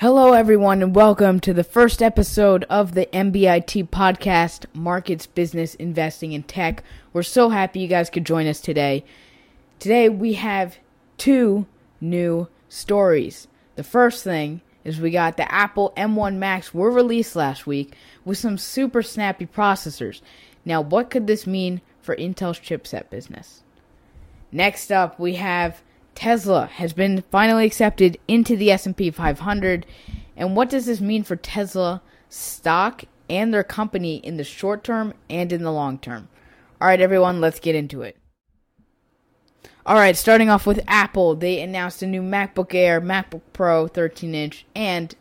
Hello, everyone, and welcome to the first episode of the MBIT podcast, Markets, Business, Investing, in Tech. We're so happy you guys could join us today. Today, we have two new stories. The first thing is we got the Apple M1 Macs were released last week with some super snappy processors. Now, what could this mean for Intel's chipset business? Next up, we have Tesla has been finally accepted into the S&P 500. And what does this mean for Tesla stock and their company in the short term and in the long term? All right, everyone, let's get into it. All right, starting off with Apple, they announced a new MacBook Air, MacBook Pro 13 inch, and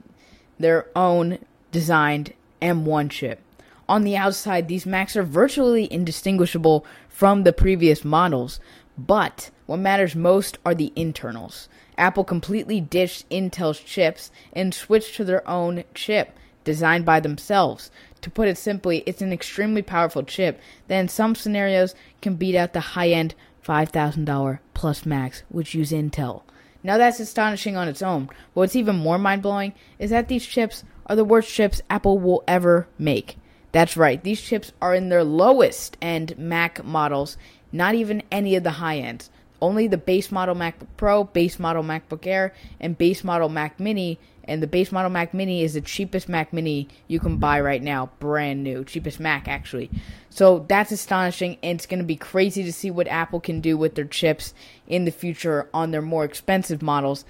their own designed M1 chip. On the outside, these Macs are virtually indistinguishable from the previous models, but what matters most are the internals. Apple completely ditched Intel's chips and switched to their own chip, designed by themselves. To put it simply, it's an extremely powerful chip that in some scenarios can beat out the high end $5,000 plus Macs, which use Intel. Now that's astonishing on its own, but what's even more mind blowing is that these chips are the worst chips Apple will ever make. That's right, these chips are in their lowest end Mac models not even any of the high ends. Only the base model MacBook Pro, base model MacBook Air, and base model Mac Mini. And the base model Mac Mini is the cheapest Mac Mini you can buy right now, brand new, cheapest Mac actually. So that's astonishing, and it's going to be crazy to see what Apple can do with their chips in the future on their more expensive models.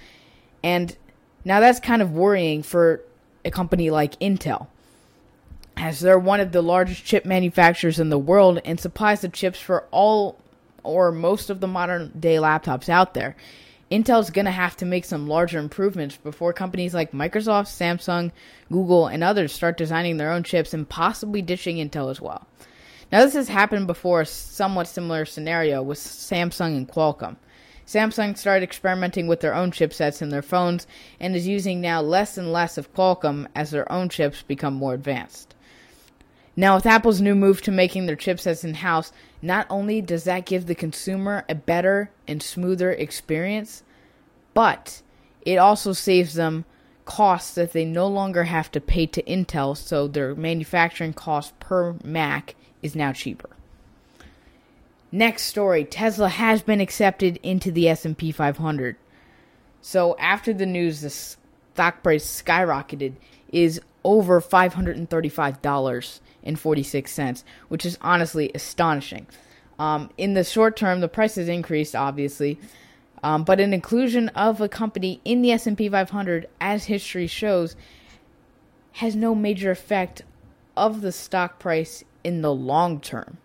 And now that's kind of worrying for a company like Intel as they're one of the largest chip manufacturers in the world and supplies the chips for all or most of the modern day laptops out there. Intel's going to have to make some larger improvements before companies like Microsoft, Samsung, Google, and others start designing their own chips and possibly ditching Intel as well. Now, this has happened before a somewhat similar scenario with Samsung and Qualcomm. Samsung started experimenting with their own chipsets in their phones and is using now less and less of Qualcomm as their own chips become more advanced. Now, with Apple's new move to making their chipsets in house, not only does that give the consumer a better and smoother experience, but it also saves them costs that they no longer have to pay to Intel, so their manufacturing cost per Mac is now cheaper. Next story, Tesla has been accepted into the S&P 500. So after the news the stock price skyrocketed is over $535 and 46 cents, which is honestly astonishing. Um, in the short term, the price has increased, obviously, um, but an inclusion of a company in the S&P 500, as history shows, has no major effect of the stock price in the long term.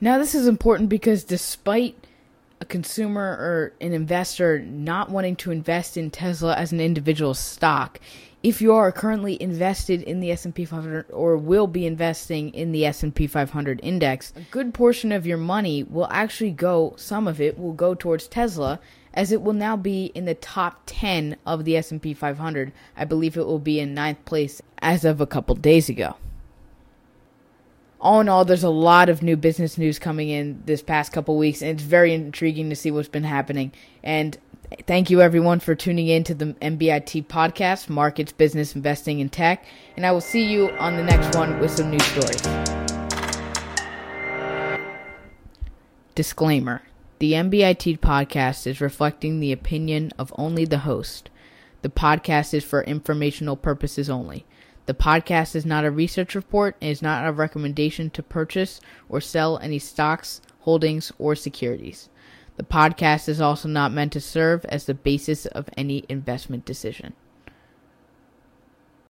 Now, this is important because despite a consumer or an investor not wanting to invest in Tesla as an individual stock, if you are currently invested in the S&P 500 or will be investing in the S&P 500 index, a good portion of your money will actually go, some of it will go towards Tesla as it will now be in the top 10 of the S&P 500. I believe it will be in ninth place as of a couple days ago. All in all, there's a lot of new business news coming in this past couple weeks, and it's very intriguing to see what's been happening. And Thank you, everyone, for tuning in to the MBIT podcast, Markets, Business, Investing, and Tech. And I will see you on the next one with some new stories. Disclaimer The MBIT podcast is reflecting the opinion of only the host. The podcast is for informational purposes only. The podcast is not a research report and is not a recommendation to purchase or sell any stocks, holdings, or securities. The podcast is also not meant to serve as the basis of any investment decision.